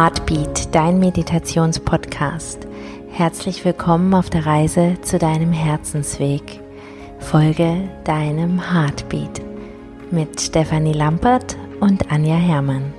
Heartbeat, dein Meditationspodcast. Herzlich willkommen auf der Reise zu deinem Herzensweg. Folge deinem Heartbeat mit Stefanie Lampert und Anja Herrmann.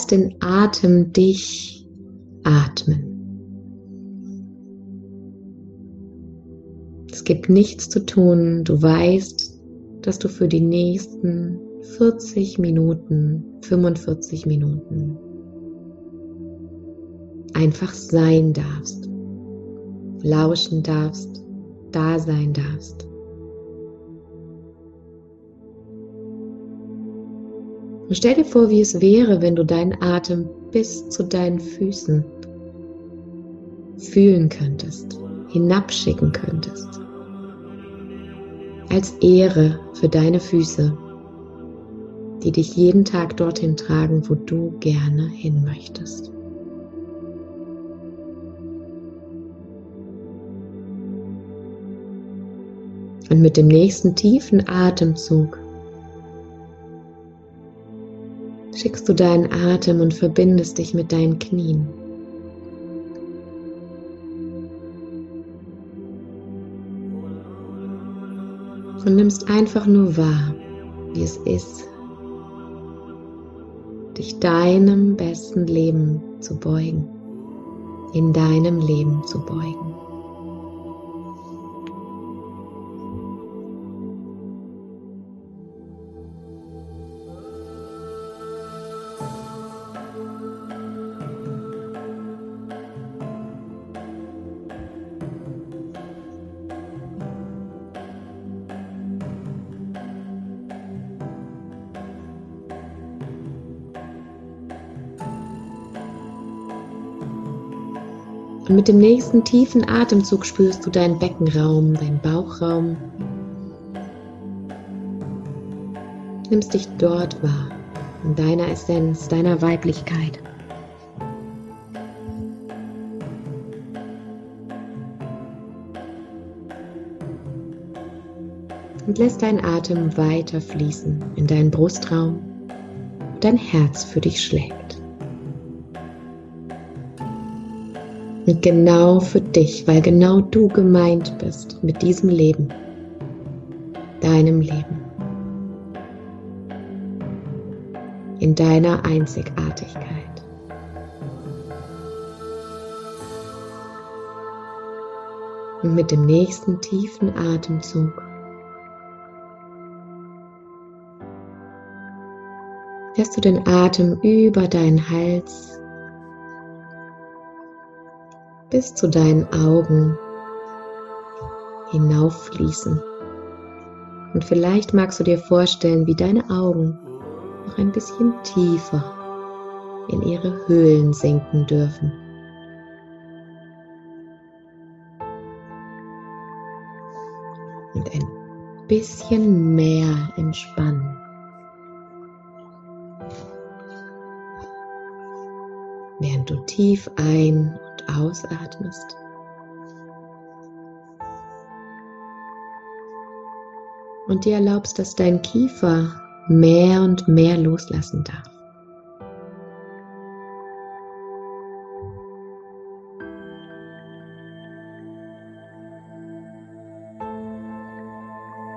Lass den Atem dich atmen. Es gibt nichts zu tun. Du weißt, dass du für die nächsten 40 Minuten, 45 Minuten einfach sein darfst, lauschen darfst, da sein darfst. Und stell dir vor, wie es wäre, wenn du deinen Atem bis zu deinen Füßen fühlen könntest, hinabschicken könntest. Als Ehre für deine Füße, die dich jeden Tag dorthin tragen, wo du gerne hin möchtest. Und mit dem nächsten tiefen Atemzug schickst du deinen Atem und verbindest dich mit deinen Knien. Und nimmst einfach nur wahr, wie es ist, dich deinem besten Leben zu beugen, in deinem Leben zu beugen. Mit dem nächsten tiefen Atemzug spürst du deinen Beckenraum, deinen Bauchraum. Nimmst dich dort wahr, in deiner Essenz, deiner Weiblichkeit. Und lässt deinen Atem weiter fließen in deinen Brustraum, wo dein Herz für dich schlägt. Genau für dich, weil genau du gemeint bist mit diesem Leben, deinem Leben, in deiner Einzigartigkeit. Und mit dem nächsten tiefen Atemzug lässt du den Atem über deinen Hals bis zu deinen Augen hinauffließen. Und vielleicht magst du dir vorstellen, wie deine Augen noch ein bisschen tiefer in ihre Höhlen sinken dürfen. Und ein bisschen mehr entspannen. Während du tief ein- ausatmest. Und dir erlaubst, dass dein Kiefer mehr und mehr loslassen darf.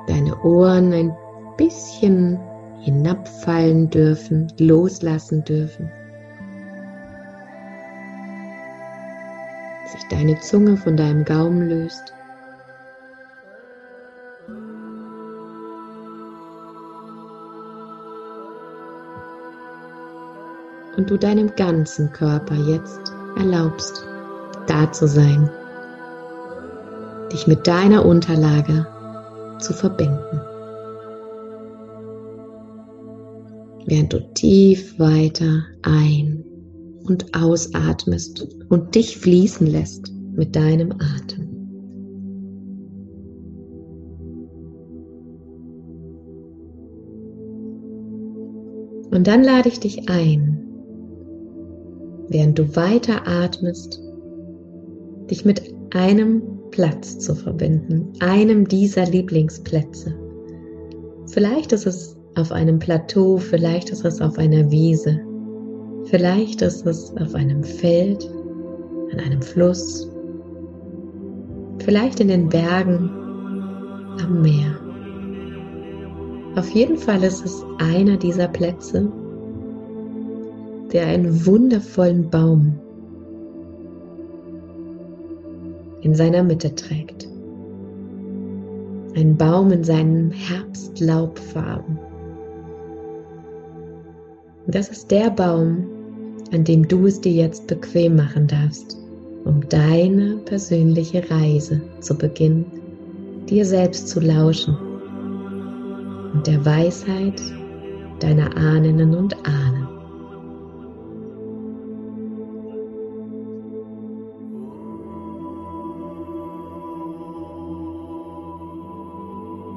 Deine Ohren ein bisschen hinabfallen dürfen, loslassen dürfen. Deine Zunge von deinem Gaumen löst. Und du deinem ganzen Körper jetzt erlaubst, da zu sein, dich mit deiner Unterlage zu verbinden. Während du tief weiter ein- und ausatmest und dich fließen lässt mit deinem Atem. Und dann lade ich dich ein, während du weiter atmest, dich mit einem Platz zu verbinden, einem dieser Lieblingsplätze. Vielleicht ist es auf einem Plateau, vielleicht ist es auf einer Wiese, vielleicht ist es auf einem Feld, an einem Fluss, vielleicht in den Bergen, am Meer. Auf jeden Fall ist es einer dieser Plätze, der einen wundervollen Baum in seiner Mitte trägt. Ein Baum in seinen Herbstlaubfarben. Das ist der Baum, an dem du es dir jetzt bequem machen darfst, um deine persönliche Reise zu beginnen, dir selbst zu lauschen und der Weisheit deiner Ahnen und Ahnen.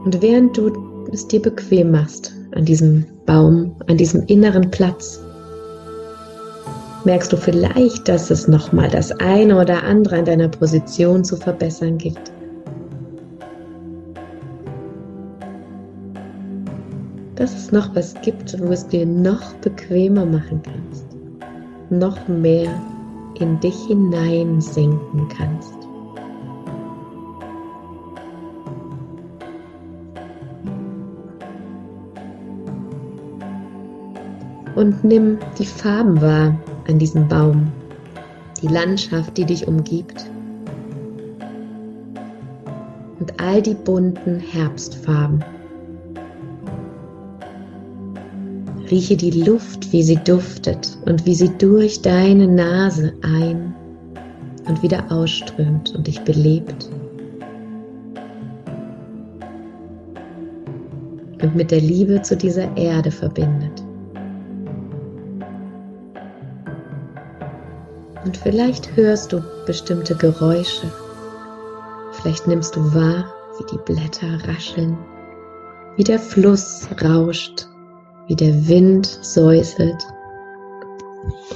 Und während du es dir bequem machst an diesem Baum, an diesem inneren Platz, merkst du vielleicht, dass es nochmal das eine oder andere an deiner Position zu verbessern gibt. Dass es noch was gibt, wo es dir noch bequemer machen kannst, noch mehr in dich hineinsinken kannst. und nimm die Farben wahr an diesem Baum, die Landschaft, die dich umgibt und all die bunten Herbstfarben. Rieche die Luft, wie sie duftet und wie sie durch deine Nase ein und wieder ausströmt und dich belebt. Und mit der Liebe zu dieser Erde verbindet. Vielleicht hörst du bestimmte Geräusche. Vielleicht nimmst du wahr, wie die Blätter rascheln, wie der Fluss rauscht, wie der Wind säuselt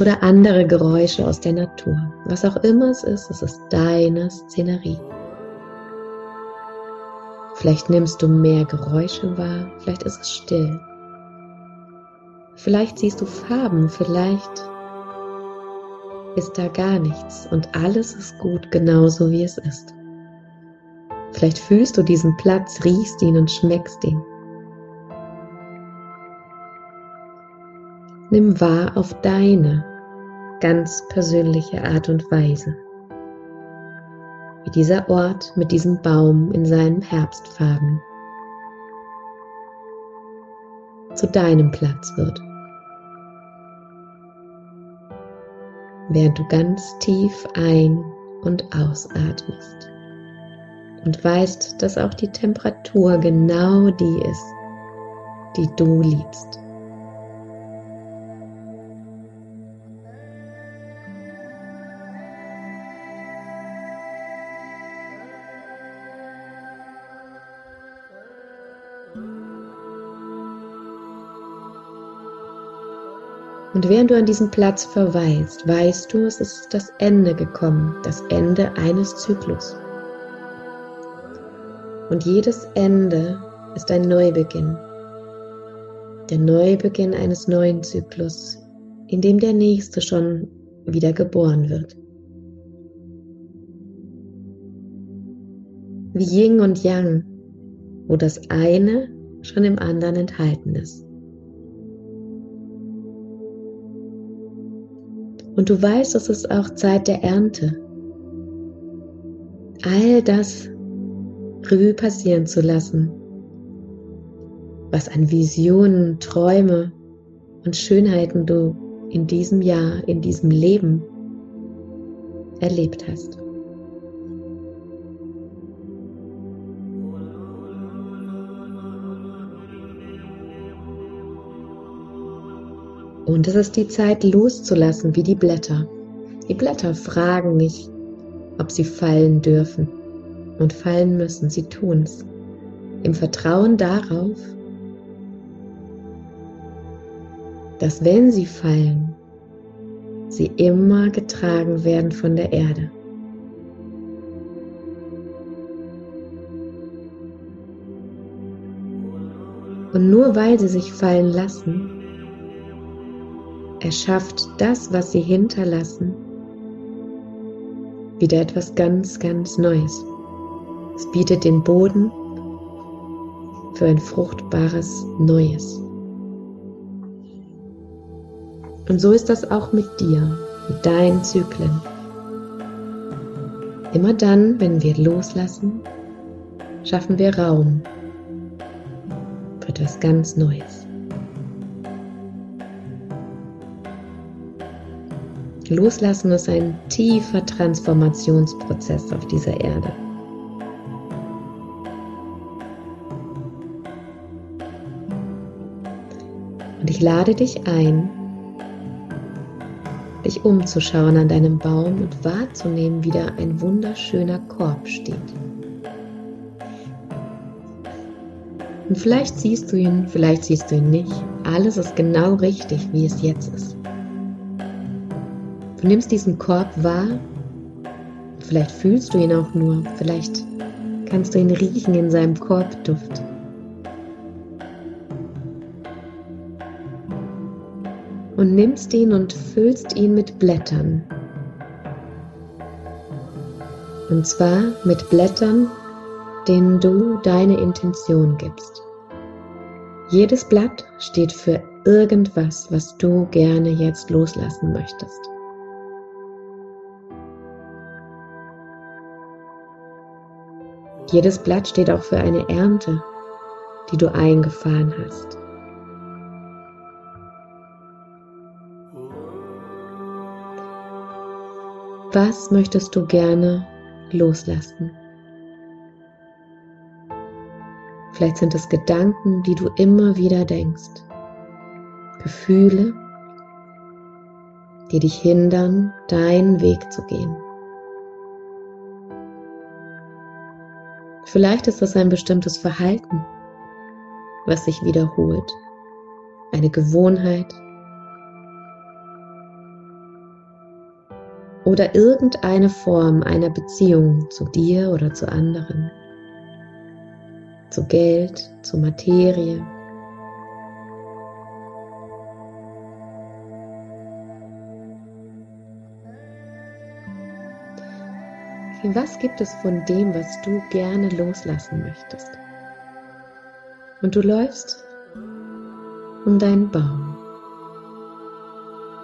oder andere Geräusche aus der Natur. Was auch immer es ist, es ist deine Szenerie. Vielleicht nimmst du mehr Geräusche wahr, vielleicht ist es still. Vielleicht siehst du Farben, vielleicht ist da gar nichts und alles ist gut genauso wie es ist. Vielleicht fühlst du diesen Platz, riechst ihn und schmeckst ihn. Nimm wahr auf deine ganz persönliche Art und Weise, wie dieser Ort mit diesem Baum in seinen Herbstfarben zu deinem Platz wird. Während du ganz tief ein- und ausatmest und weißt, dass auch die Temperatur genau die ist, die du liebst. Während du an diesem Platz verweilst, weißt du, es ist das Ende gekommen, das Ende eines Zyklus. Und jedes Ende ist ein Neubeginn. Der Neubeginn eines neuen Zyklus, in dem der nächste schon wieder geboren wird. Wie Yin und Yang, wo das eine schon im anderen enthalten ist. Und du weißt, es ist auch Zeit der Ernte. All das Revue passieren zu lassen, was an Visionen, Träume und Schönheiten du in diesem Jahr, in diesem Leben erlebt hast. Und es ist die Zeit loszulassen wie die Blätter. Die Blätter fragen nicht, ob sie fallen dürfen und fallen müssen. Sie tun es. Im Vertrauen darauf, dass wenn sie fallen, sie immer getragen werden von der Erde. Und nur weil sie sich fallen lassen, erschafft das, was sie hinterlassen, wieder etwas ganz, ganz Neues. Es bietet den Boden für ein fruchtbares Neues. Und so ist das auch mit dir, mit deinen Zyklen. Immer dann, wenn wir loslassen, schaffen wir Raum für etwas ganz Neues. Loslassen ist ein tiefer Transformationsprozess auf dieser Erde. Und ich lade dich ein, dich umzuschauen an deinem Baum und wahrzunehmen, wie da ein wunderschöner Korb steht. Und vielleicht siehst du ihn, vielleicht siehst du ihn nicht. Alles ist genau richtig, wie es jetzt ist. Du nimmst diesen Korb wahr, vielleicht fühlst du ihn auch nur, vielleicht kannst du ihn riechen in seinem Korbduft. Und nimmst ihn und füllst ihn mit Blättern. Und zwar mit Blättern, denen du deine Intention gibst. Jedes Blatt steht für irgendwas, was du gerne jetzt loslassen möchtest. Jedes Blatt steht auch für eine Ernte, die du eingefahren hast. Was möchtest du gerne loslassen? Vielleicht sind es Gedanken, die du immer wieder denkst. Gefühle, die dich hindern, deinen Weg zu gehen. Vielleicht ist das ein bestimmtes Verhalten, was sich wiederholt, eine Gewohnheit. Oder irgendeine Form einer Beziehung zu dir oder zu anderen, zu Geld, zu Materie, was gibt es von dem, was du gerne loslassen möchtest? Und du läufst um deinen Baum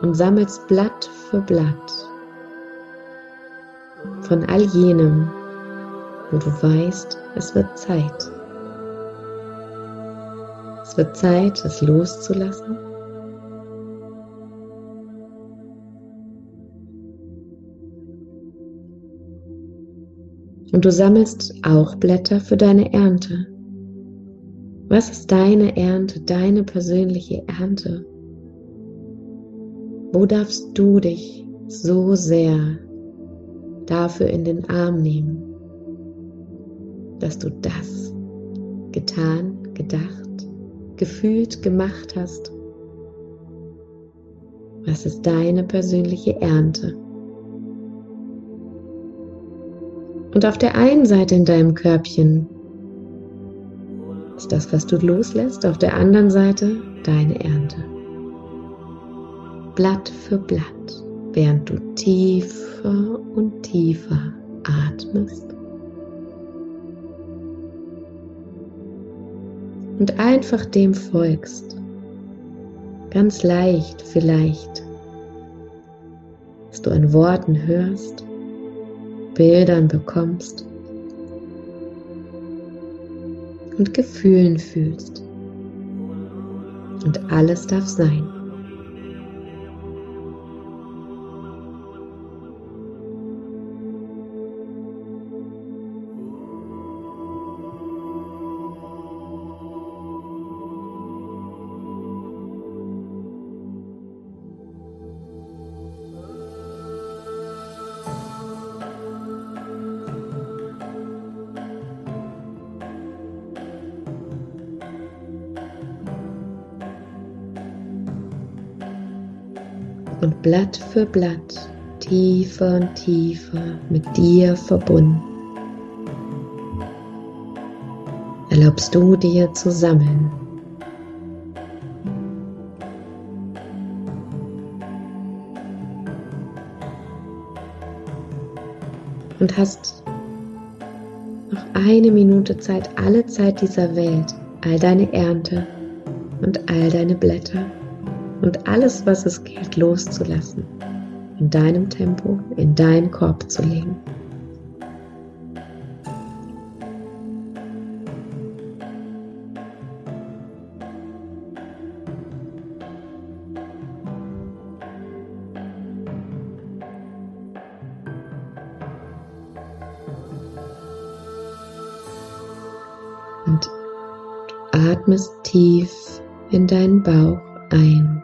und sammelst Blatt für Blatt von all jenem, wo du weißt, es wird Zeit. Es wird Zeit, es loszulassen Und du sammelst auch Blätter für deine Ernte. Was ist deine Ernte, deine persönliche Ernte? Wo darfst du dich so sehr dafür in den Arm nehmen, dass du das getan, gedacht, gefühlt, gemacht hast? Was ist deine persönliche Ernte? Und auf der einen Seite in deinem Körbchen ist das, was du loslässt, auf der anderen Seite deine Ernte. Blatt für Blatt, während du tiefer und tiefer atmest. Und einfach dem folgst. Ganz leicht vielleicht, dass du an Worten hörst Bildern bekommst und Gefühlen fühlst. Und alles darf sein. Blatt für Blatt tiefer und tiefer mit dir verbunden. Erlaubst du dir zu sammeln. Und hast noch eine Minute Zeit, alle Zeit dieser Welt, all deine Ernte und all deine Blätter und alles, was es gilt, loszulassen in deinem Tempo in deinen Korb zu legen. Atmest tief in deinen Bauch ein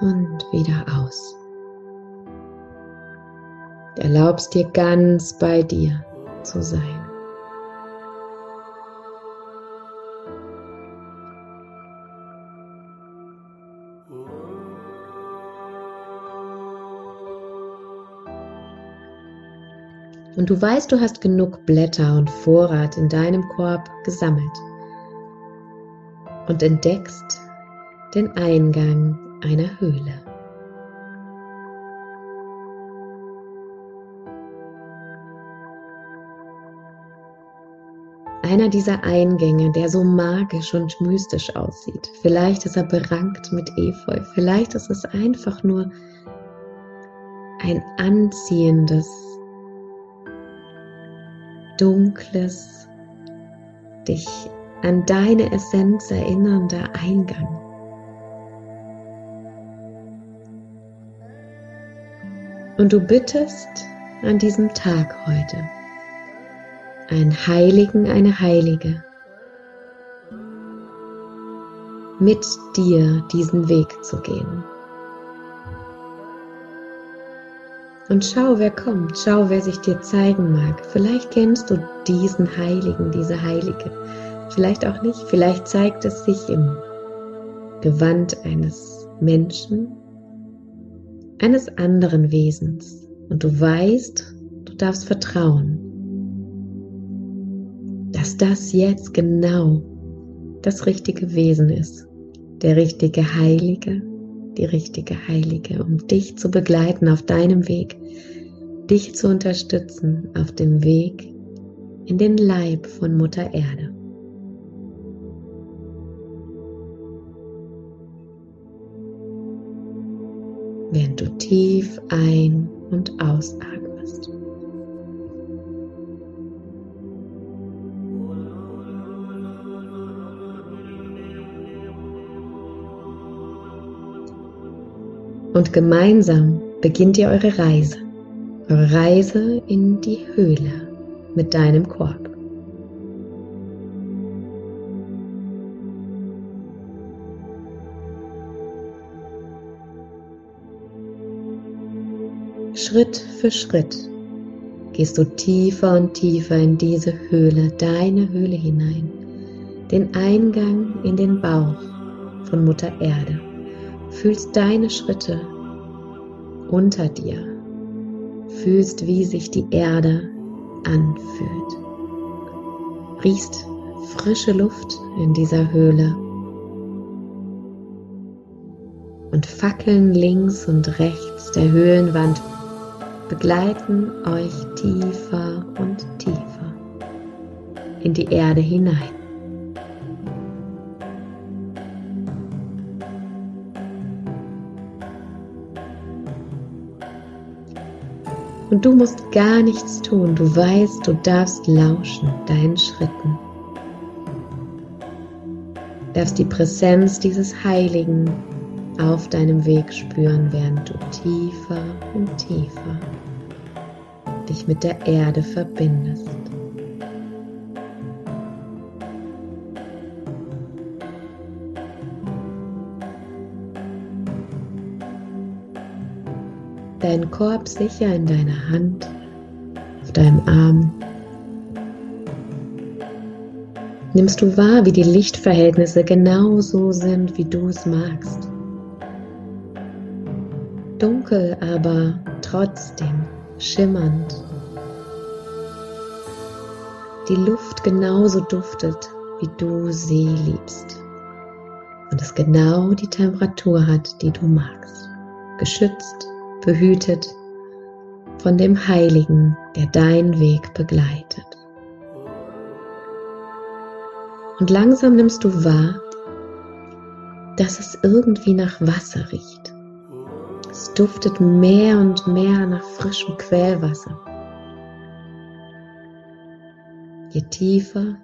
und wieder aus. Erlaubst dir ganz bei dir zu sein. Und du weißt, du hast genug Blätter und Vorrat in deinem Korb gesammelt und entdeckst, den Eingang einer Höhle. Einer dieser Eingänge, der so magisch und mystisch aussieht. Vielleicht ist er berankt mit Efeu, vielleicht ist es einfach nur ein anziehendes, dunkles, dich an deine Essenz erinnernder Eingang. Und du bittest an diesem Tag heute einen Heiligen, eine Heilige, mit dir diesen Weg zu gehen. Und schau, wer kommt, schau, wer sich dir zeigen mag. Vielleicht kennst du diesen Heiligen, diese Heilige vielleicht auch nicht, vielleicht zeigt es sich im Gewand eines Menschen, eines anderen Wesens. Und du weißt, du darfst vertrauen, dass das jetzt genau das richtige Wesen ist, der richtige Heilige, die richtige Heilige, um dich zu begleiten auf deinem Weg, dich zu unterstützen auf dem Weg in den Leib von Mutter Erde. Während du tief ein- und ausatmest. Und gemeinsam beginnt ihr eure Reise, eure Reise in die Höhle mit deinem Korb. Schritt für Schritt gehst du tiefer und tiefer in diese Höhle, deine Höhle hinein, den Eingang in den Bauch von Mutter Erde. Fühlst deine Schritte unter dir, fühlst, wie sich die Erde anfühlt. Riechst frische Luft in dieser Höhle und Fackeln links und rechts der Höhlenwand begleiten euch tiefer und tiefer in die Erde hinein. Und du musst gar nichts tun, du weißt, du darfst lauschen deinen Schritten. Darfst die Präsenz dieses Heiligen auf deinem Weg spüren, während du tiefer und tiefer dich mit der Erde verbindest. Deinen Korb sicher in deiner Hand, auf deinem Arm. nimmst du wahr, wie die Lichtverhältnisse genauso sind, wie du es magst. Dunkel, aber trotzdem schimmernd. Die Luft genauso duftet, wie du sie liebst. Und es genau die Temperatur hat, die du magst. Geschützt, behütet von dem Heiligen, der deinen Weg begleitet. Und langsam nimmst du wahr, dass es irgendwie nach Wasser riecht. Es duftet mehr und mehr nach frischem Quellwasser. Je tiefer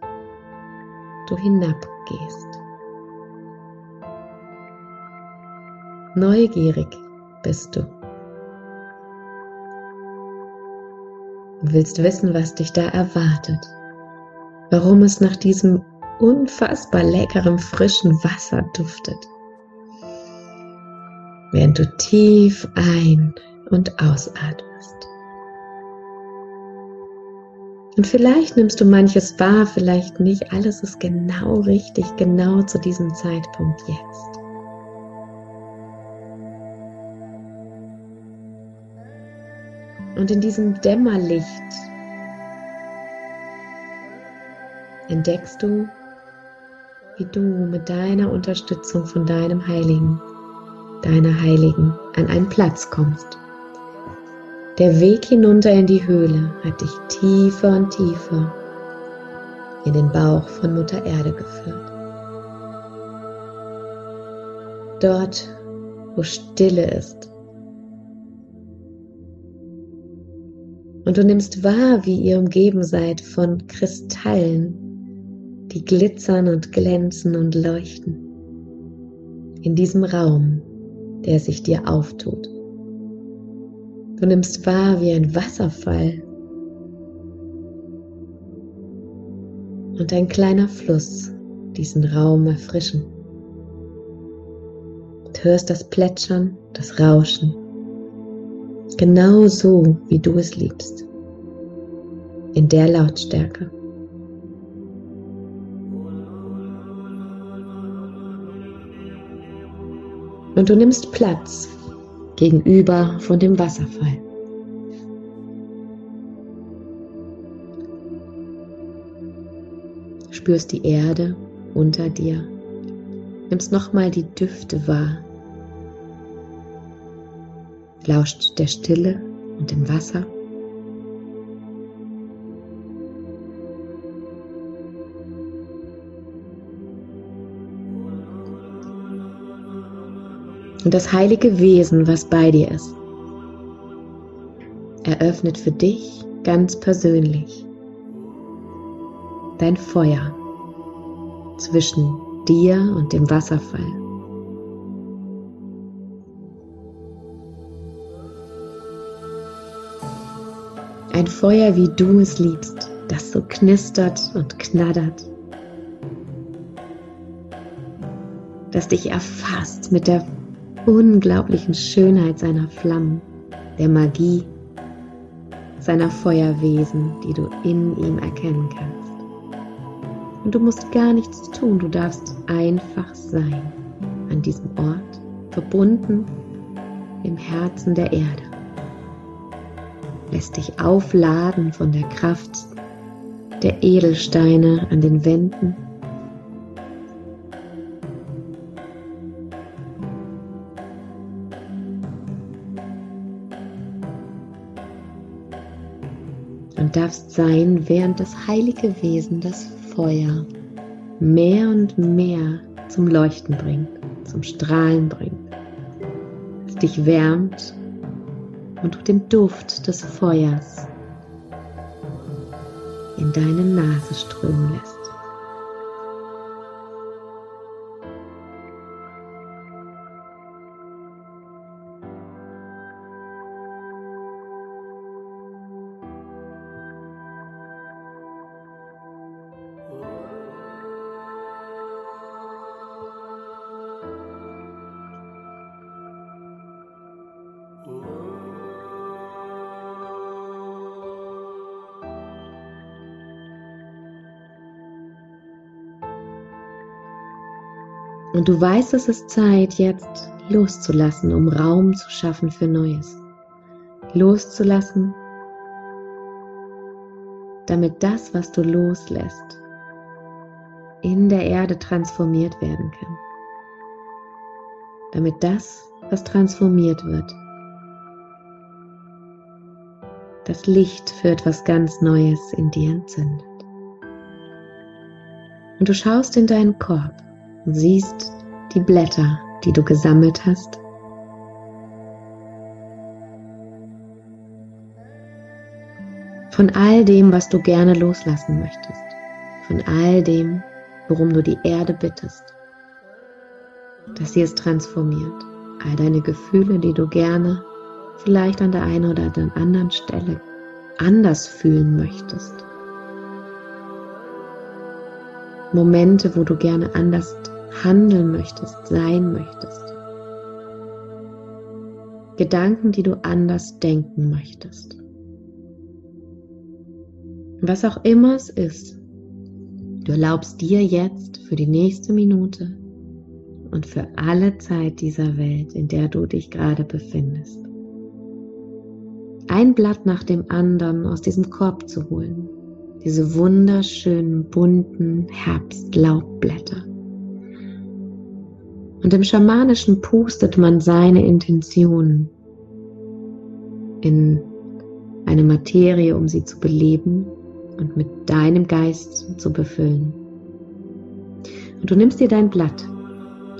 du hinabgehst. Neugierig bist du. Du willst wissen, was dich da erwartet. Warum es nach diesem unfassbar leckerem frischen Wasser duftet. Während du tief ein- und ausatmest. Und vielleicht nimmst du manches wahr, vielleicht nicht. Alles ist genau richtig, genau zu diesem Zeitpunkt jetzt. Und in diesem Dämmerlicht entdeckst du, wie du mit deiner Unterstützung von deinem Heiligen, deiner Heiligen an einen Platz kommst. Der Weg hinunter in die Höhle hat dich tiefer und tiefer in den Bauch von Mutter Erde geführt. Dort, wo Stille ist. Und du nimmst wahr, wie ihr umgeben seid von Kristallen, die glitzern und glänzen und leuchten. In diesem Raum, der sich dir auftut. Du nimmst wahr, wie ein Wasserfall und ein kleiner Fluss diesen Raum erfrischen. Du hörst das Plätschern, das Rauschen, genau so, wie du es liebst, in der Lautstärke. Und du nimmst Platz gegenüber von dem Wasserfall. Spürst die Erde unter dir, nimmst nochmal die Düfte wahr, lauscht der Stille und dem Wasser. Und das heilige Wesen, was bei dir ist, eröffnet für dich ganz persönlich dein Feuer zwischen dir und dem Wasserfall. Ein Feuer, wie du es liebst, das so knistert und knattert, das dich erfasst mit der unglaublichen Schönheit seiner Flammen, der Magie seiner Feuerwesen, die du in ihm erkennen kannst. Und du musst gar nichts tun, du darfst einfach sein an diesem Ort, verbunden im Herzen der Erde. Lässt dich aufladen von der Kraft der Edelsteine an den Wänden und darfst sein, während das heilige Wesen das Feuer mehr und mehr zum Leuchten bringt, zum Strahlen bringt, es dich wärmt und du den Duft des Feuers in deine Nase strömen lässt. Und du weißt, es ist Zeit, jetzt loszulassen, um Raum zu schaffen für Neues. Loszulassen, damit das, was du loslässt, in der Erde transformiert werden kann. Damit das, was transformiert wird, das Licht für etwas ganz Neues in dir entzündet. Und du schaust in deinen Korb und siehst die Blätter, die du gesammelt hast. Von all dem, was du gerne loslassen möchtest. Von all dem, worum du die Erde bittest. Dass sie es transformiert. All deine Gefühle, die du gerne vielleicht an der einen oder der anderen Stelle anders fühlen möchtest. Momente, wo du gerne anders handeln möchtest, sein möchtest. Gedanken, die du anders denken möchtest. Was auch immer es ist, du erlaubst dir jetzt für die nächste Minute und für alle Zeit dieser Welt, in der du dich gerade befindest, ein Blatt nach dem anderen aus diesem Korb zu holen. Diese wunderschönen bunten Herbstlaubblätter. Und im Schamanischen pustet man seine Intentionen in eine Materie, um sie zu beleben und mit deinem Geist zu befüllen. Und du nimmst dir dein Blatt,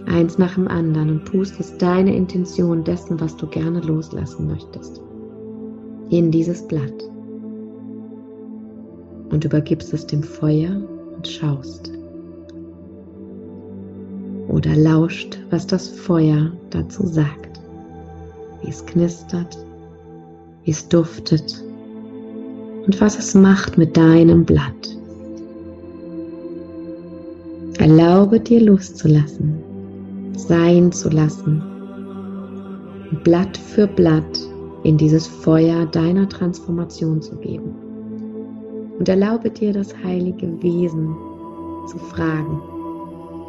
eins nach dem anderen, und pustest deine Intention dessen, was du gerne loslassen möchtest in dieses Blatt und übergibst es dem Feuer und schaust oder lauscht, was das Feuer dazu sagt, wie es knistert, wie es duftet und was es macht mit deinem Blatt. Erlaube dir loszulassen, sein zu lassen, Blatt für Blatt in dieses Feuer deiner Transformation zu geben. Und erlaube dir das heilige Wesen zu fragen,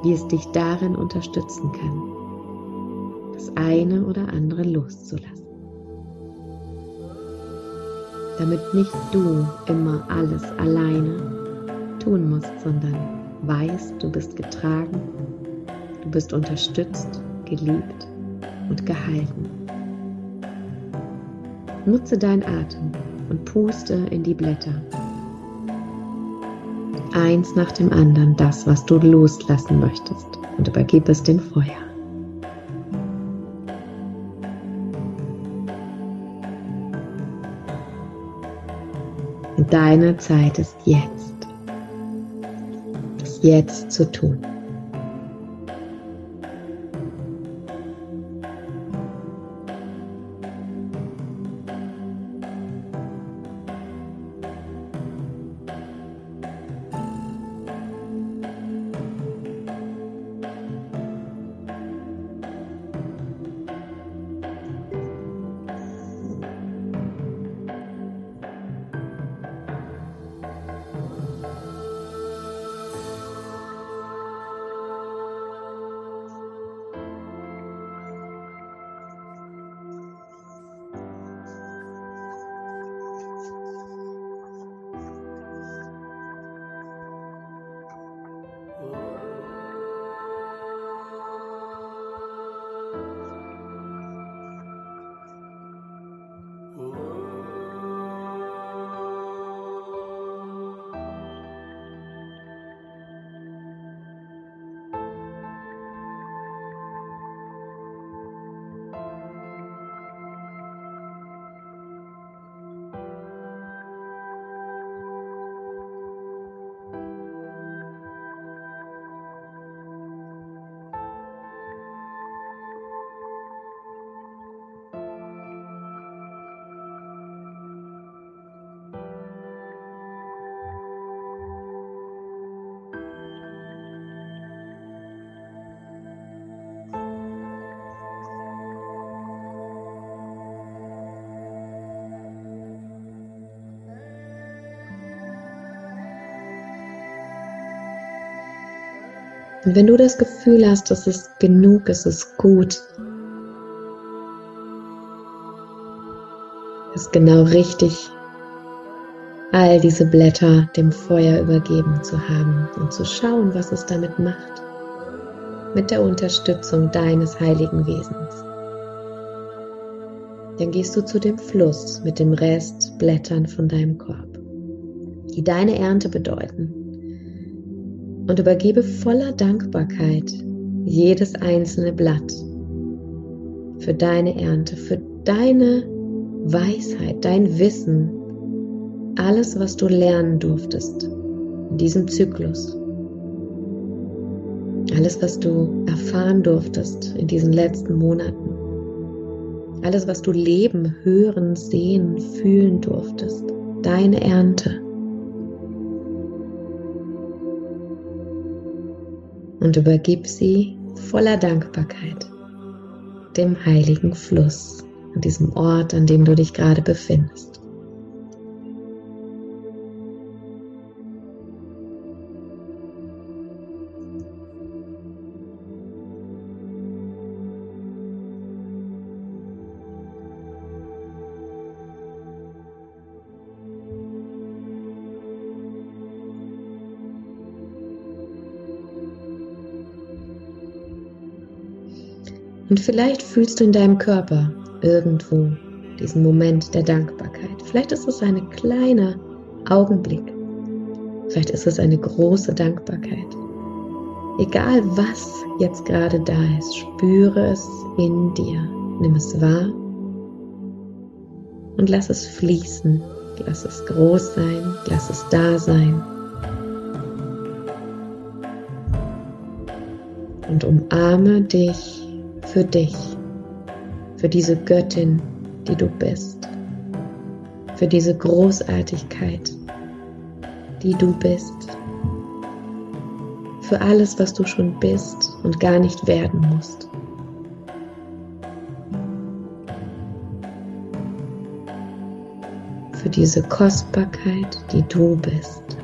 wie es dich darin unterstützen kann, das eine oder andere loszulassen. Damit nicht du immer alles alleine tun musst, sondern weißt, du bist getragen, du bist unterstützt, geliebt und gehalten. Nutze deinen Atem und puste in die Blätter. Eins nach dem anderen das, was du loslassen möchtest und übergib es dem Feuer. Deine Zeit ist jetzt. Das jetzt zu tun. Und wenn du das Gefühl hast, es genug ist, es ist gut, ist genau richtig, all diese Blätter dem Feuer übergeben zu haben und zu schauen, was es damit macht, mit der Unterstützung deines heiligen Wesens. Dann gehst du zu dem Fluss mit dem Rest Blättern von deinem Korb, die deine Ernte bedeuten, und übergebe voller Dankbarkeit jedes einzelne Blatt für deine Ernte, für deine Weisheit, dein Wissen, alles, was du lernen durftest in diesem Zyklus. Alles, was du erfahren durftest in diesen letzten Monaten. Alles, was du leben, hören, sehen, fühlen durftest. Deine Ernte. Und übergib sie voller Dankbarkeit dem heiligen Fluss, an diesem Ort, an dem du dich gerade befindest. Und vielleicht fühlst du in deinem Körper irgendwo diesen Moment der Dankbarkeit. Vielleicht ist es ein kleiner Augenblick. Vielleicht ist es eine große Dankbarkeit. Egal was jetzt gerade da ist, spüre es in dir. Nimm es wahr und lass es fließen. Lass es groß sein, lass es da sein. Und umarme dich für dich, für diese Göttin, die du bist, für diese Großartigkeit, die du bist, für alles, was du schon bist und gar nicht werden musst. Für diese Kostbarkeit, die du bist.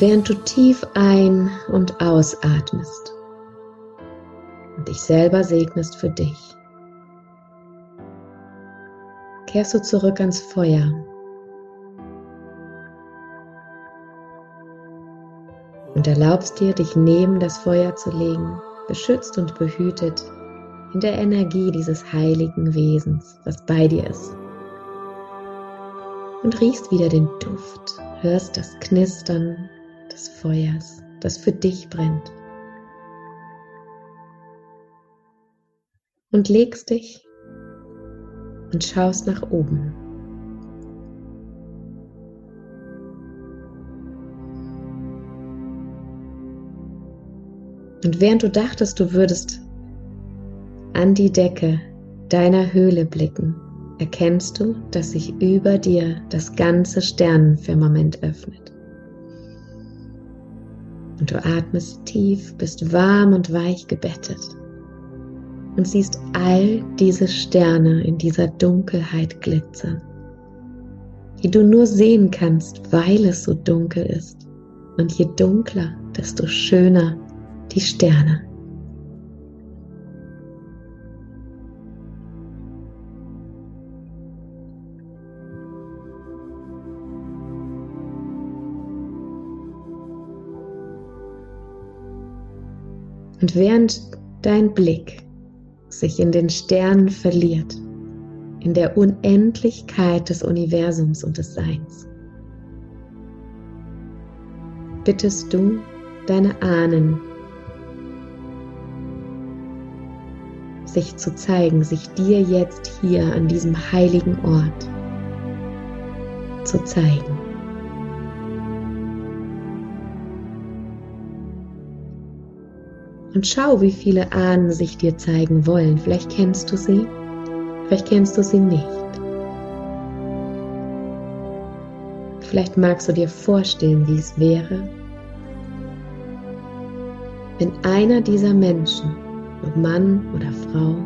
Während du tief ein- und ausatmest und dich selber segnest für dich, kehrst du zurück ans Feuer. Und erlaubst dir, dich neben das Feuer zu legen, beschützt und behütet in der Energie dieses heiligen Wesens, was bei dir ist. Und riechst wieder den Duft, hörst das Knistern des Feuers, das für dich brennt. Und legst dich und schaust nach oben. Und während du dachtest, du würdest an die Decke deiner Höhle blicken, erkennst du, dass sich über dir das ganze Sternenfirmament öffnet. Und du atmest tief, bist warm und weich gebettet und siehst all diese Sterne in dieser Dunkelheit glitzern, die du nur sehen kannst, weil es so dunkel ist. Und je dunkler, desto schöner die Sterne. Und während dein Blick sich in den Sternen verliert, in der Unendlichkeit des Universums und des Seins, bittest du deine Ahnen, sich zu zeigen, sich dir jetzt hier an diesem heiligen Ort zu zeigen. Und schau, wie viele Ahnen sich dir zeigen wollen. Vielleicht kennst du sie, vielleicht kennst du sie nicht. Vielleicht magst du dir vorstellen, wie es wäre, wenn einer dieser Menschen, ob Mann oder Frau,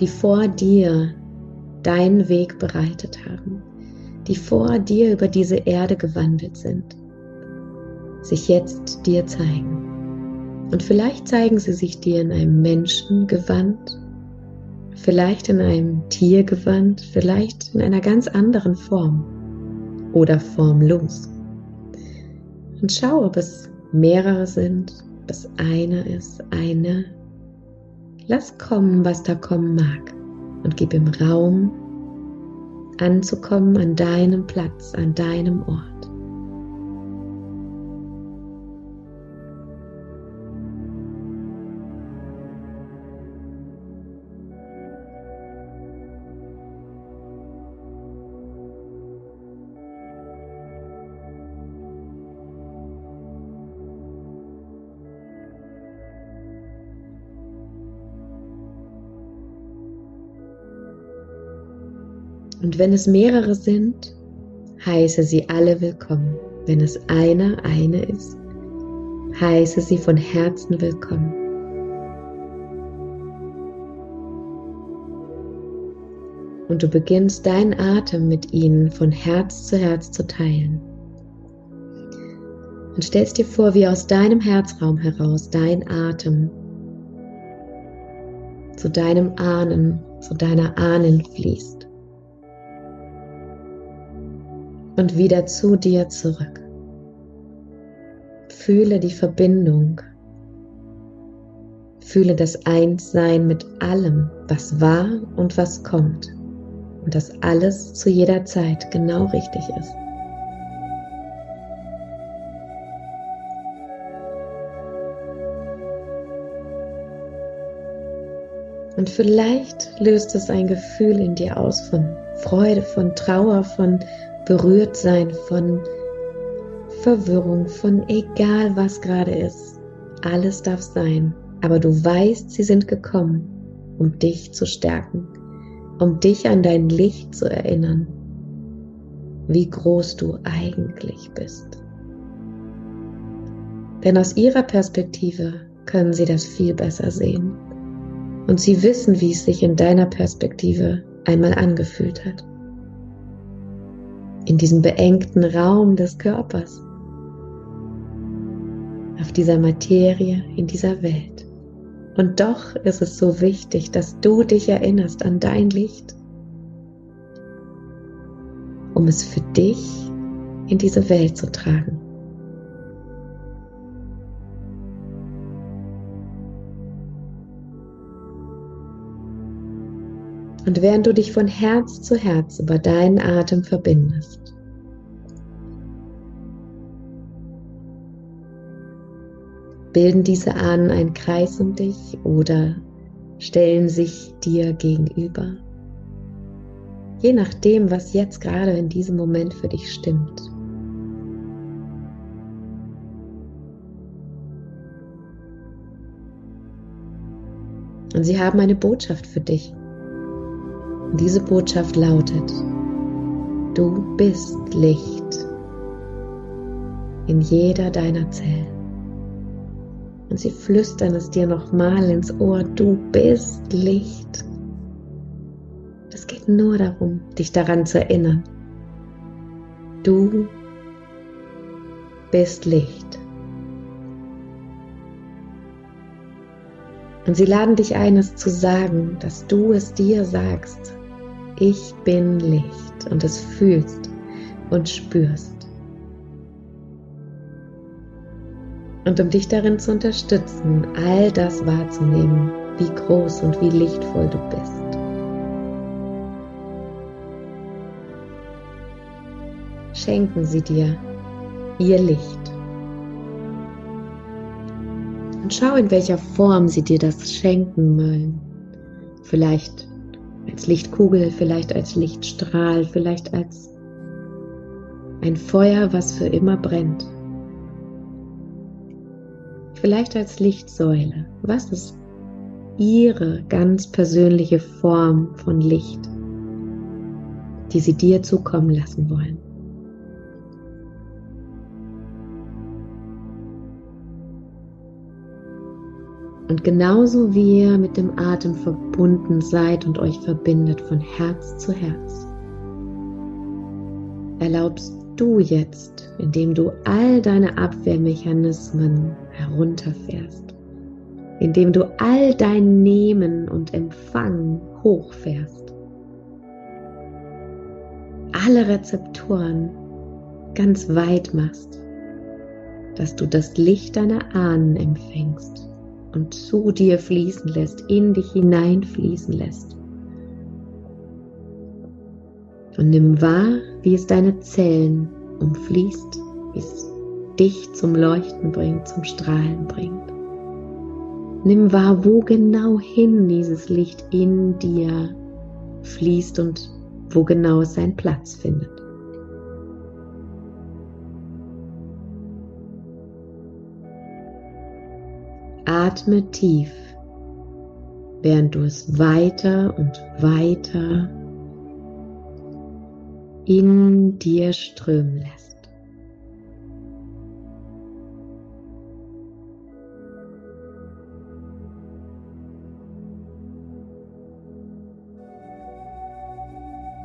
die vor dir deinen Weg bereitet haben, die vor dir über diese Erde gewandelt sind, sich jetzt dir zeigen. Und vielleicht zeigen sie sich dir in einem Menschengewand, vielleicht in einem Tiergewand, vielleicht in einer ganz anderen Form oder formlos. Und schau, ob es mehrere sind, ob es eine ist, eine. Lass kommen, was da kommen mag und gib ihm Raum, anzukommen an deinem Platz, an deinem Ort. Und wenn es mehrere sind, heiße sie alle willkommen. Wenn es einer, eine ist, heiße sie von Herzen willkommen. Und du beginnst deinen Atem mit ihnen von Herz zu Herz zu teilen. Und stellst dir vor, wie aus deinem Herzraum heraus dein Atem zu deinem Ahnen, zu deiner Ahnen fließt. Und wieder zu dir zurück. Fühle die Verbindung. Fühle das Einssein mit allem, was war und was kommt. Und dass alles zu jeder Zeit genau richtig ist. Und vielleicht löst es ein Gefühl in dir aus von Freude, von Trauer, von berührt sein von Verwirrung, von egal was gerade ist. Alles darf sein, aber du weißt, sie sind gekommen, um dich zu stärken, um dich an dein Licht zu erinnern, wie groß du eigentlich bist. Denn aus ihrer Perspektive können sie das viel besser sehen. Und sie wissen, wie es sich in deiner Perspektive einmal angefühlt hat in diesem beengten Raum des Körpers, auf dieser Materie, in dieser Welt. Und doch ist es so wichtig, dass du dich erinnerst an dein Licht, um es für dich in diese Welt zu tragen. Und während du dich von Herz zu Herz über deinen Atem verbindest, bilden diese Ahnen einen Kreis um dich oder stellen sich dir gegenüber. Je nachdem, was jetzt gerade in diesem Moment für dich stimmt. Und sie haben eine Botschaft für dich. Diese Botschaft lautet, du bist Licht in jeder deiner Zellen. Und sie flüstern es dir nochmal ins Ohr, du bist Licht. Es geht nur darum, dich daran zu erinnern. Du bist Licht. Und sie laden dich ein, es zu sagen, dass du es dir sagst ich bin Licht und es fühlst und spürst. Und um dich darin zu unterstützen, all das wahrzunehmen, wie groß und wie lichtvoll du bist. Schenken sie dir ihr Licht. Und schau, in welcher Form sie dir das schenken wollen. Vielleicht als Lichtkugel, vielleicht als Lichtstrahl, vielleicht als ein Feuer, was für immer brennt. vielleicht als Lichtsäule. Was ist ihre ganz persönliche Form von Licht, die sie dir zukommen lassen wollen? Und genauso wie ihr mit dem Atem verbunden seid und euch verbindet von Herz zu Herz, erlaubst du jetzt, indem du all deine Abwehrmechanismen herunterfährst, indem du all dein Nehmen und Empfangen hochfährst, alle Rezeptoren ganz weit machst, dass du das Licht deiner Ahnen empfängst und zu dir fließen lässt, in dich hineinfließen lässt. Und nimm wahr, wie es deine Zellen umfließt, wie es dich zum Leuchten bringt, zum Strahlen bringt. Nimm wahr, wo genau hin dieses Licht in dir fließt und wo genau es seinen Platz findet. Atme tief, während du es weiter und weiter in dir strömen lässt.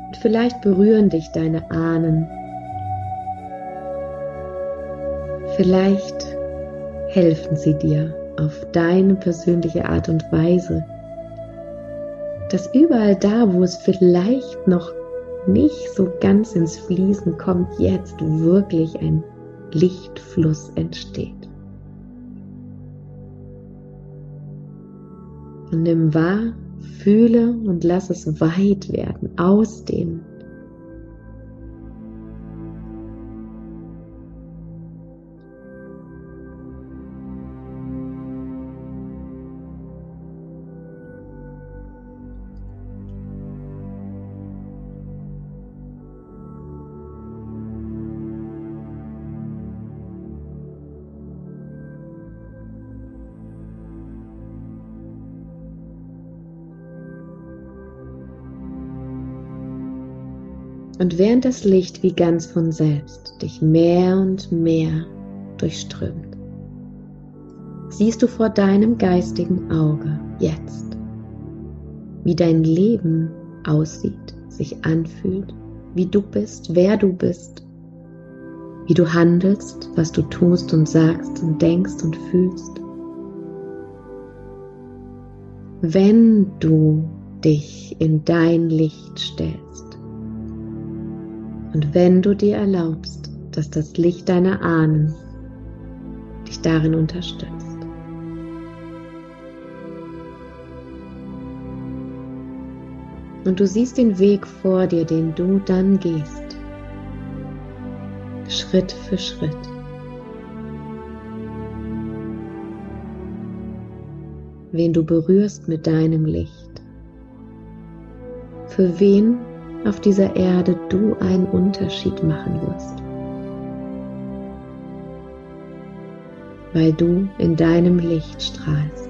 Und vielleicht berühren dich deine Ahnen. Vielleicht helfen sie dir auf deine persönliche Art und Weise, dass überall da, wo es vielleicht noch nicht so ganz ins Fließen kommt, jetzt wirklich ein Lichtfluss entsteht. Und nimm wahr, fühle und lass es weit werden, ausdehnen. Und während das Licht wie ganz von selbst dich mehr und mehr durchströmt, siehst du vor deinem geistigen Auge jetzt, wie dein Leben aussieht, sich anfühlt, wie du bist, wer du bist, wie du handelst, was du tust und sagst und denkst und fühlst. Wenn du dich in dein Licht stellst, und wenn du dir erlaubst, dass das Licht deiner Ahnen dich darin unterstützt. Und du siehst den Weg vor dir, den du dann gehst. Schritt für Schritt. Wen du berührst mit deinem Licht. Für wen auf dieser Erde du einen Unterschied machen wirst. Weil du in deinem Licht strahlst.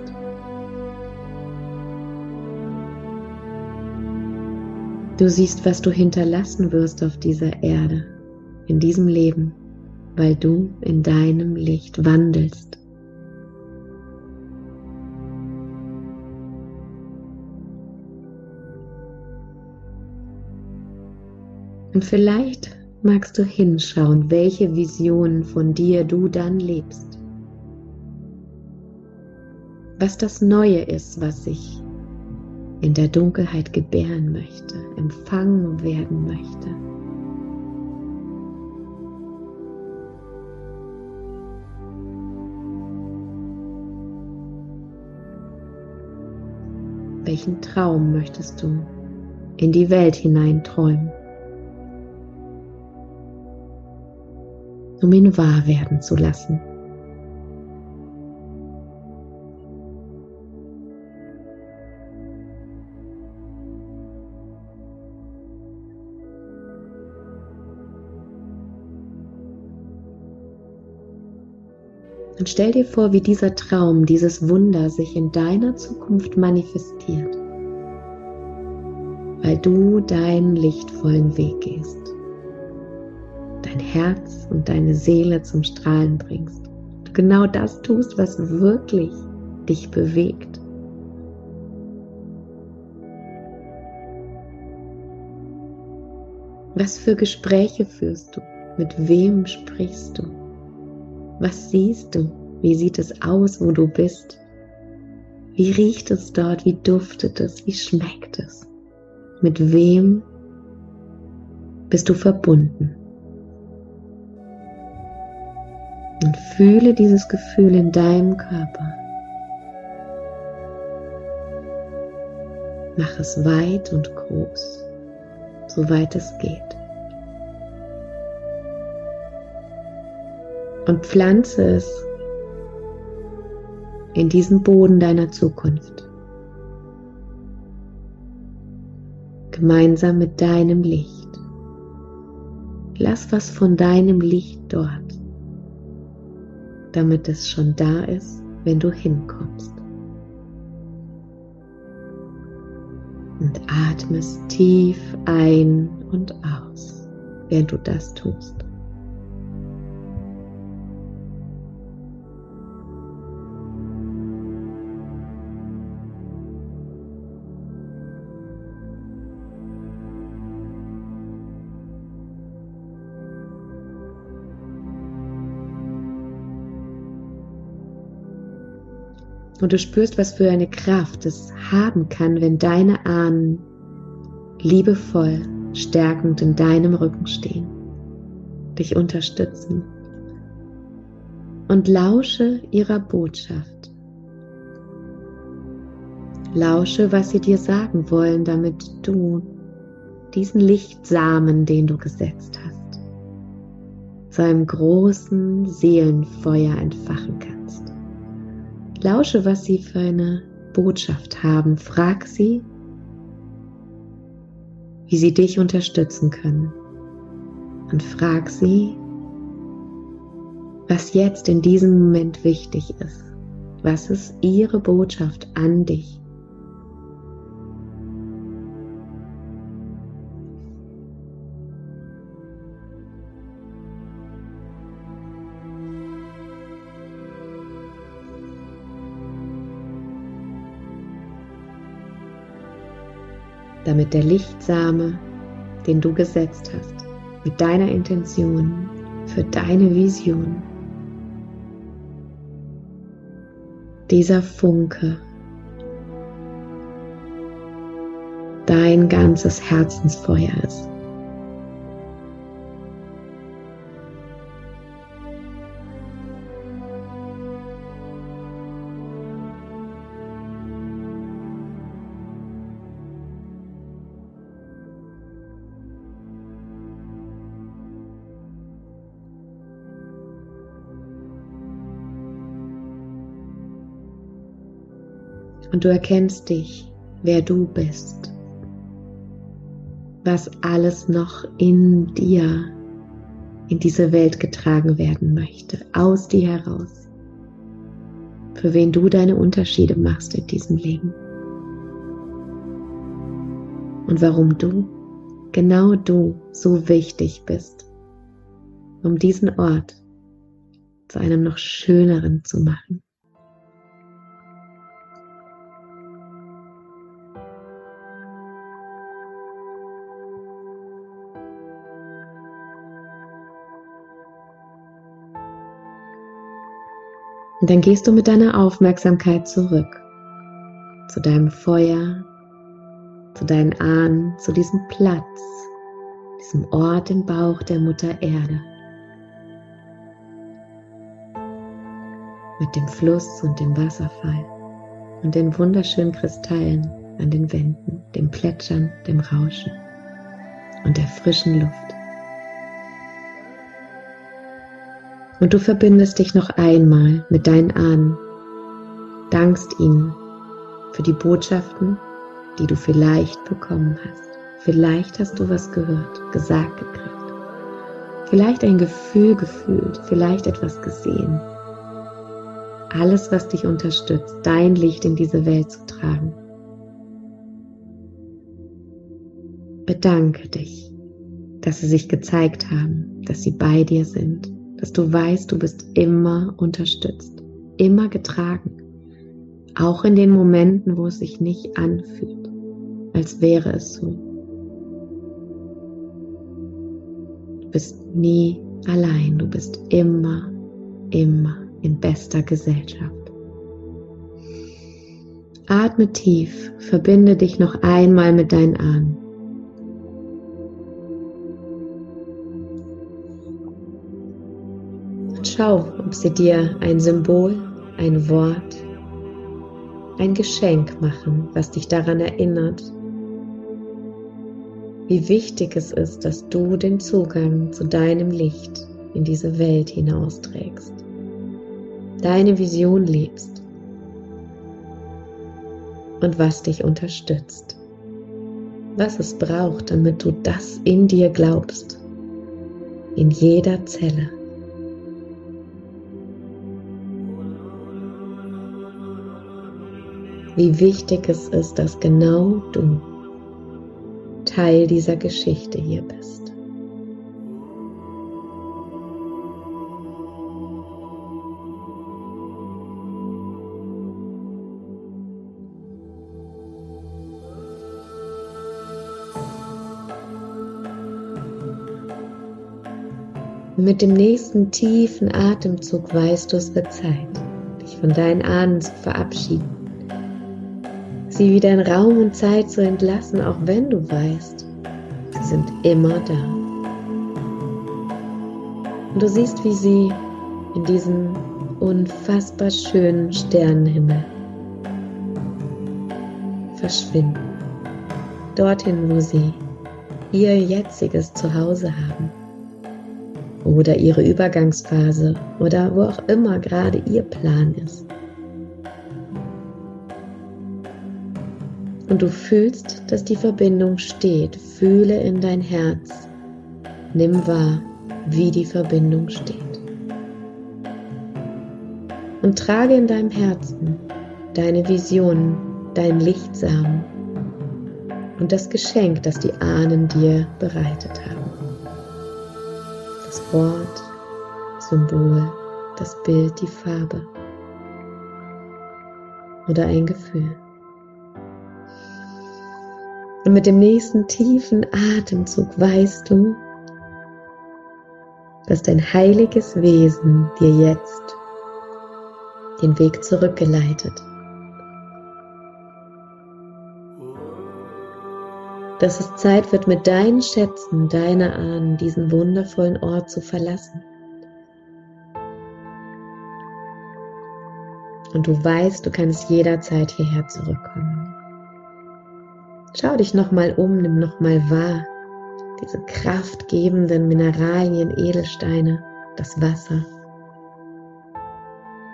Du siehst, was du hinterlassen wirst auf dieser Erde, in diesem Leben, weil du in deinem Licht wandelst. Und vielleicht magst du hinschauen, welche Visionen von dir du dann lebst. Was das Neue ist, was sich in der Dunkelheit gebären möchte, empfangen werden möchte. Welchen Traum möchtest du in die Welt hineinträumen? Um ihn wahr werden zu lassen. Und stell dir vor, wie dieser Traum, dieses Wunder sich in deiner Zukunft manifestiert, weil du deinen lichtvollen Weg gehst, dein Herz und deine Seele zum Strahlen bringst, du genau das tust, was wirklich dich bewegt. Was für Gespräche führst du? Mit wem sprichst du? Was siehst du? Wie sieht es aus, wo du bist? Wie riecht es dort? Wie duftet es? Wie schmeckt es? Mit wem bist du verbunden? Fühle dieses Gefühl in deinem Körper. Mach es weit und groß, soweit es geht. und pflanze es in diesen Boden deiner Zukunft. Gemeinsam mit deinem Licht. Lass was von deinem Licht dort, damit es schon da ist, wenn du hinkommst. Und atme es tief ein und aus, während du das tust. Und du spürst, was für eine Kraft es haben kann, wenn deine Ahnen liebevoll, stärkend in deinem Rücken stehen, dich unterstützen. Und lausche ihrer Botschaft. Lausche, was sie dir sagen wollen, damit du diesen Lichtsamen, den du gesetzt hast, zu einem großen Seelenfeuer entfachen kannst. Lausche, was sie für eine Botschaft haben. Frag sie, wie sie dich unterstützen können. Und frag sie, was jetzt in diesem Moment wichtig ist. Was ist ihre Botschaft an dich? Damit der Lichtsame, den du gesetzt hast, mit deiner Intention, für deine Vision, dieser Funke, dein ganzes Herzensfeuer ist. Und du erkennst dich, wer du bist, was alles noch in dir, in diese Welt getragen werden möchte, aus dir heraus, für wen du deine Unterschiede machst in diesem Leben. Und warum du, genau du, so wichtig bist, um diesen Ort zu einem noch schöneren zu machen. Und dann gehst du mit deiner Aufmerksamkeit zurück zu deinem Feuer, zu deinen Ahnen, zu diesem Platz, diesem Ort im Bauch der Mutter Erde. Mit dem Fluss und dem Wasserfall und den wunderschönen Kristallen an den Wänden, dem Plätschern, dem Rauschen und der frischen Luft. Und du verbindest dich noch einmal mit deinen Ahnen, dankst ihnen für die Botschaften, die du vielleicht bekommen hast. Vielleicht hast du was gehört, gesagt gekriegt. Vielleicht ein Gefühl gefühlt, vielleicht etwas gesehen. alles, was dich unterstützt, dein Licht in diese Welt zu tragen. Bedanke dich, dass sie sich gezeigt haben, dass sie bei dir sind, dass du weißt, du bist immer unterstützt, immer getragen, auch in den Momenten, wo es sich nicht anfühlt, als wäre es so. Du bist nie allein, du bist immer, immer in bester Gesellschaft. Atme tief, verbinde dich noch einmal mit deinen Ahnen. Schau, ob sie dir ein Symbol, ein Wort, ein Geschenk machen, was dich daran erinnert, wie wichtig es ist, dass du den Zugang zu deinem Licht in diese Welt hinausträgst, deine Vision lebst und was dich unterstützt, was es braucht, damit du das in dir glaubst, in jeder Zelle. Wie wichtig es ist, dass genau du Teil dieser Geschichte hier bist. Mit dem nächsten tiefen Atemzug weißt du, es wird Zeit, dich von deinen Ahnen zu verabschieden sie wieder in Raum und Zeit zu entlassen, auch wenn du weißt, sie sind immer da. Und du siehst, wie sie in diesem unfassbar schönen Sternenhimmel verschwinden. Dorthin, wo sie ihr jetziges Zuhause haben. Oder ihre Übergangsphase oder wo auch immer gerade ihr Plan ist. Und du fühlst, dass die Verbindung steht. Fühle in dein Herz. Nimm wahr, wie die Verbindung steht. Und trage in deinem Herzen deine Visionen, dein Lichtsamen und das Geschenk, das die Ahnen dir bereitet haben. Das Wort, Symbol, das Bild, die Farbe oder ein Gefühl. Und mit dem nächsten tiefen Atemzug weißt du, dass dein heiliges Wesen dir jetzt den Weg zurückgeleitet. Dass es Zeit wird, mit deinen Schätzen, deiner Ahnen diesen wundervollen Ort zu verlassen. Und du weißt, du kannst jederzeit hierher zurückkommen. Schau dich nochmal um, nimm nochmal wahr. Diese kraftgebenden Mineralien, Edelsteine, das Wasser,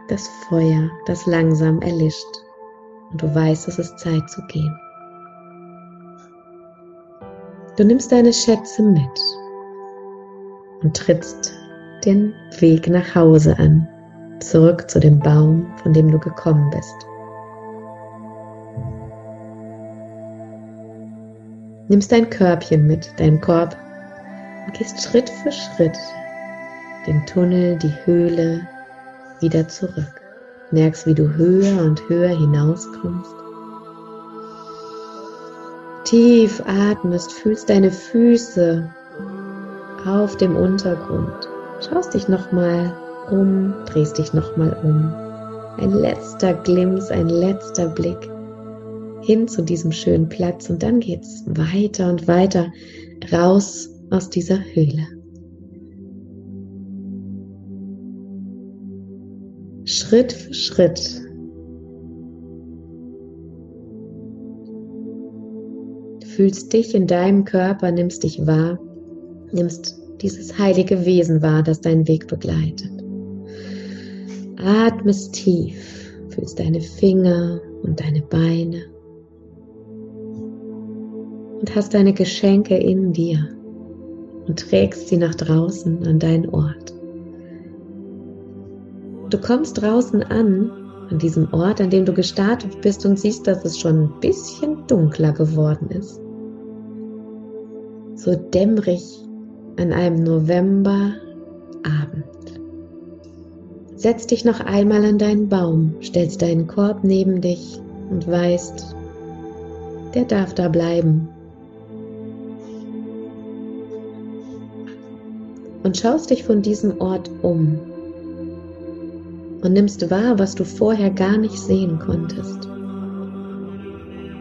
das Feuer, das langsam erlischt. Und du weißt, es ist Zeit zu gehen. Du nimmst deine Schätze mit und trittst den Weg nach Hause an, zurück zu dem Baum, von dem du gekommen bist. Nimmst dein Körbchen mit, deinen Korb und gehst Schritt für Schritt den Tunnel, die Höhle wieder zurück. Merkst, wie du höher und höher hinauskommst. Tief atmest, fühlst deine Füße auf dem Untergrund. Schaust dich nochmal um, drehst dich nochmal um. Ein letzter Glimps, ein letzter Blick hin zu diesem schönen Platz und dann geht es weiter und weiter raus aus dieser Höhle. Schritt für Schritt Du fühlst dich in deinem Körper, nimmst dich wahr, nimmst dieses heilige Wesen wahr, das deinen Weg begleitet. Atmest tief, fühlst deine Finger und deine Beine und hast deine Geschenke in dir und trägst sie nach draußen an deinen Ort. Du kommst draußen an, an diesem Ort, an dem du gestartet bist und siehst, dass es schon ein bisschen dunkler geworden ist. So dämmerig an einem Novemberabend. Setz dich noch einmal an deinen Baum, stellst deinen Korb neben dich und weißt, der darf da bleiben. Und schaust dich von diesem Ort um und nimmst wahr, was du vorher gar nicht sehen konntest.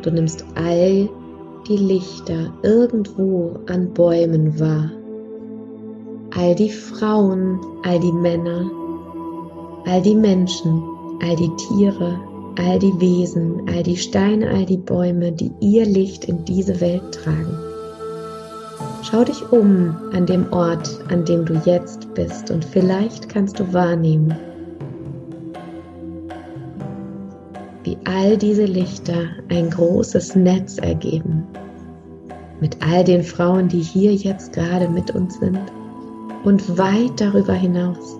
Du nimmst all die Lichter irgendwo an Bäumen wahr. All die Frauen, all die Männer, all die Menschen, all die Tiere, all die Wesen, all die Steine, all die Bäume, die ihr Licht in diese Welt tragen. Schau dich um an dem Ort, an dem du jetzt bist und vielleicht kannst du wahrnehmen, wie all diese Lichter ein großes Netz ergeben. Mit all den Frauen, die hier jetzt gerade mit uns sind und weit darüber hinaus.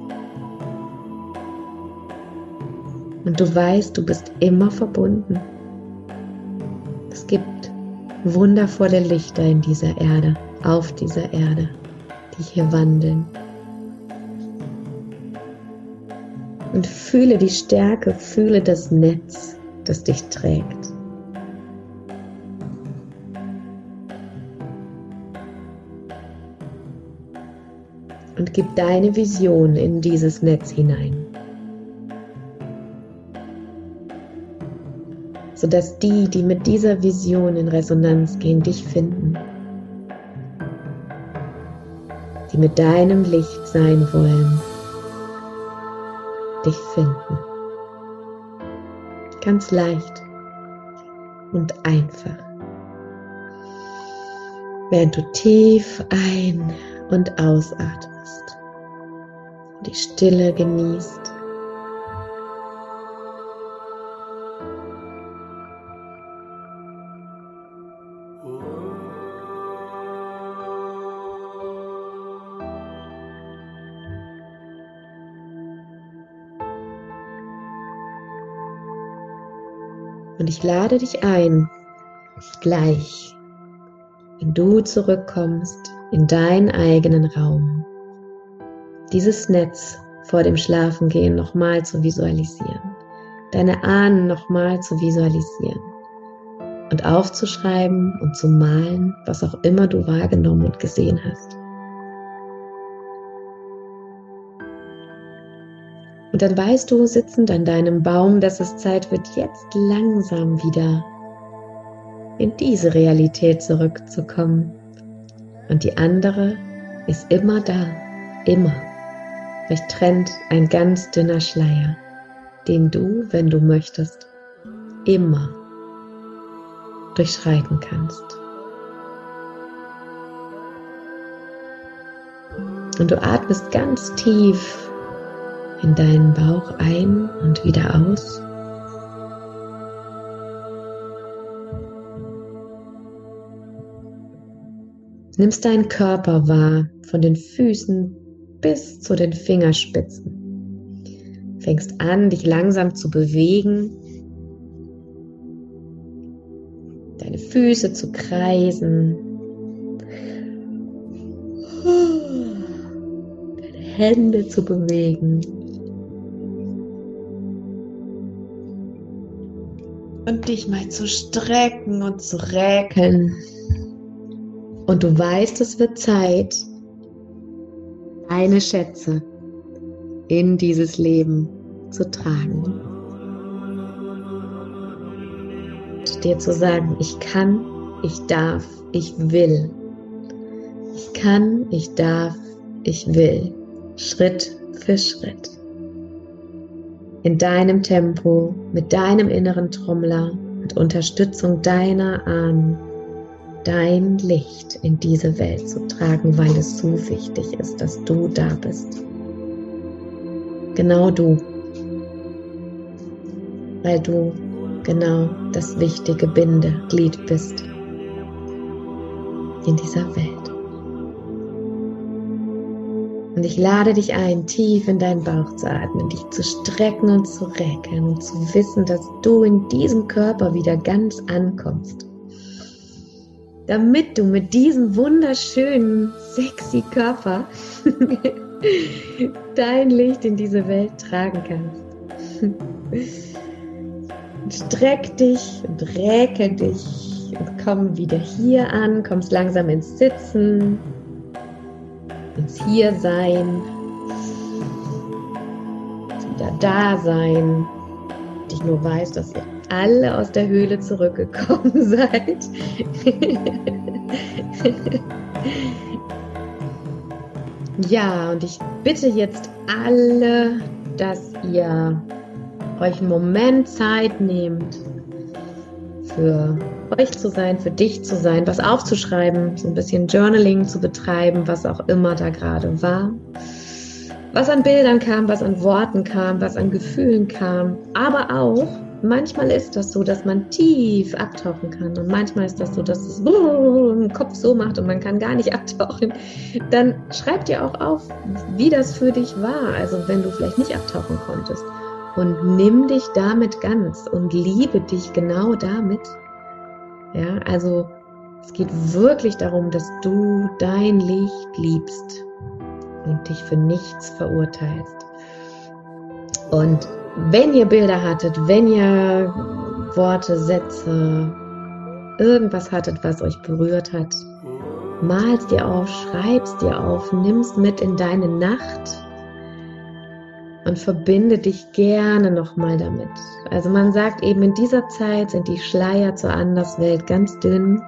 Und du weißt, du bist immer verbunden. Es gibt wundervolle Lichter in dieser Erde, auf dieser Erde, die hier wandeln. Und fühle die Stärke, fühle das Netz, das dich trägt. Und gib deine Vision in dieses Netz hinein. sodass die, die mit dieser Vision in Resonanz gehen, dich finden. Die mit deinem Licht sein wollen, dich finden. Ganz leicht und einfach. Während du tief ein- und ausatmest, die Stille genießt ich lade dich ein, gleich, wenn du zurückkommst in deinen eigenen Raum, dieses Netz vor dem Schlafengehen nochmal zu visualisieren, deine Ahnen nochmal zu visualisieren und aufzuschreiben und zu malen, was auch immer du wahrgenommen und gesehen hast. Und dann weißt du, sitzend an deinem Baum, dass es Zeit wird, jetzt langsam wieder in diese Realität zurückzukommen. Und die andere ist immer da, immer. Euch trennt ein ganz dünner Schleier, den du, wenn du möchtest, immer durchschreiten kannst. Und du atmest ganz tief in deinen Bauch ein und wieder aus. Nimmst deinen Körper wahr, von den Füßen bis zu den Fingerspitzen. Fängst an, dich langsam zu bewegen, deine Füße zu kreisen, deine Hände zu bewegen. Und dich mal zu strecken und zu räkeln. Und du weißt, es wird Zeit, deine Schätze in dieses Leben zu tragen. Und dir zu sagen, ich kann, ich darf, ich will. Ich kann, ich darf, ich will. Schritt für Schritt in deinem Tempo, mit deinem inneren Trommler, mit Unterstützung deiner Ahnen, dein Licht in diese Welt zu tragen, weil es so wichtig ist, dass du da bist. Genau du. Weil du genau das wichtige Bindeglied bist in dieser Welt. Und ich lade dich ein, tief in deinen Bauch zu atmen, dich zu strecken und zu recken und zu wissen, dass du in diesem Körper wieder ganz ankommst. Damit du mit diesem wunderschönen, sexy Körper dein Licht in diese Welt tragen kannst. Streck dich und räke dich und komm wieder hier an, kommst langsam ins Sitzen, ins Hiersein, wieder Dasein. Ich nur weiß, dass ihr alle aus der Höhle zurückgekommen seid. ja, und ich bitte jetzt alle, dass ihr euch einen Moment Zeit nehmt, für euch zu sein, für dich zu sein, was aufzuschreiben, so ein bisschen Journaling zu betreiben, was auch immer da gerade war. Was an Bildern kam, was an Worten kam, was an Gefühlen kam, aber auch manchmal ist das so, dass man tief abtauchen kann und manchmal ist das so, dass es im Kopf so macht und man kann gar nicht abtauchen. Dann schreib dir auch auf, wie das für dich war, also wenn du vielleicht nicht abtauchen konntest und nimm dich damit ganz und liebe dich genau damit. Ja, also es geht wirklich darum, dass du dein Licht liebst und dich für nichts verurteilst. Und wenn ihr Bilder hattet, wenn ihr Worte, Sätze, irgendwas hattet, was euch berührt hat, malst dir auf, schreibst dir auf, nimmst mit in deine Nacht und verbinde dich gerne nochmal damit. Also man sagt eben, in dieser Zeit sind die Schleier zur Anderswelt ganz dünn.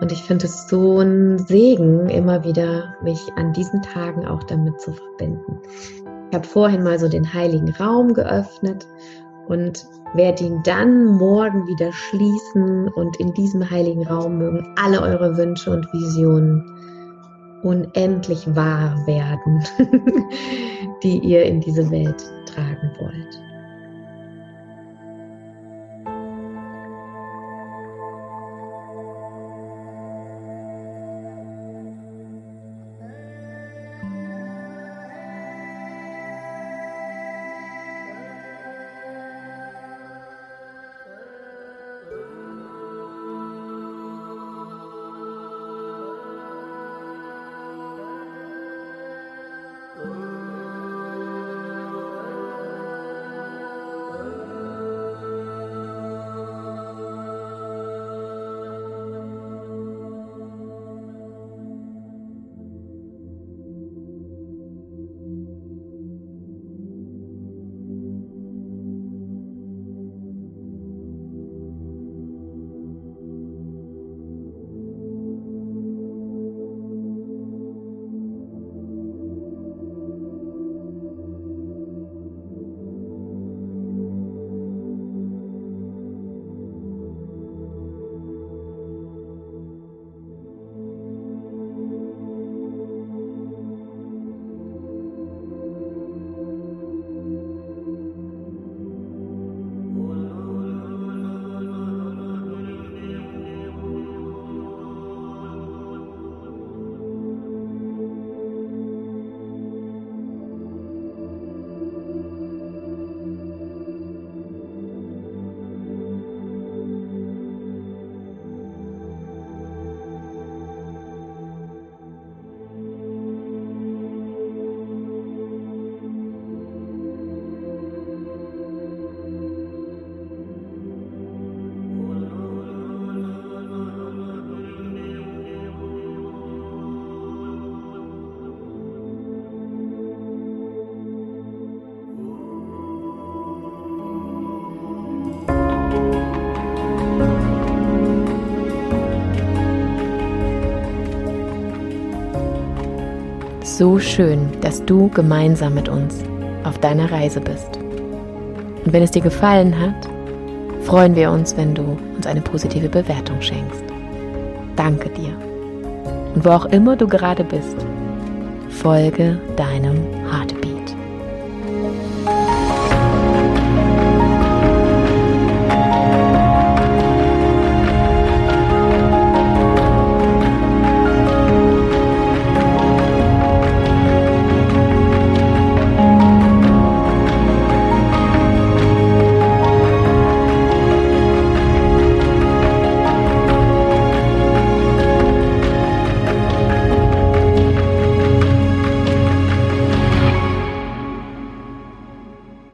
Und ich finde es so ein Segen, immer wieder mich an diesen Tagen auch damit zu verbinden. Ich habe vorhin mal so den heiligen Raum geöffnet und werde ihn dann morgen wieder schließen. Und in diesem heiligen Raum mögen alle eure Wünsche und Visionen unendlich wahr werden, die ihr in diese Welt tragen wollt. So schön, dass du gemeinsam mit uns auf deiner Reise bist. Und wenn es dir gefallen hat, freuen wir uns, wenn du uns eine positive Bewertung schenkst. Danke dir. Und wo auch immer du gerade bist, folge deinem Heartbeat.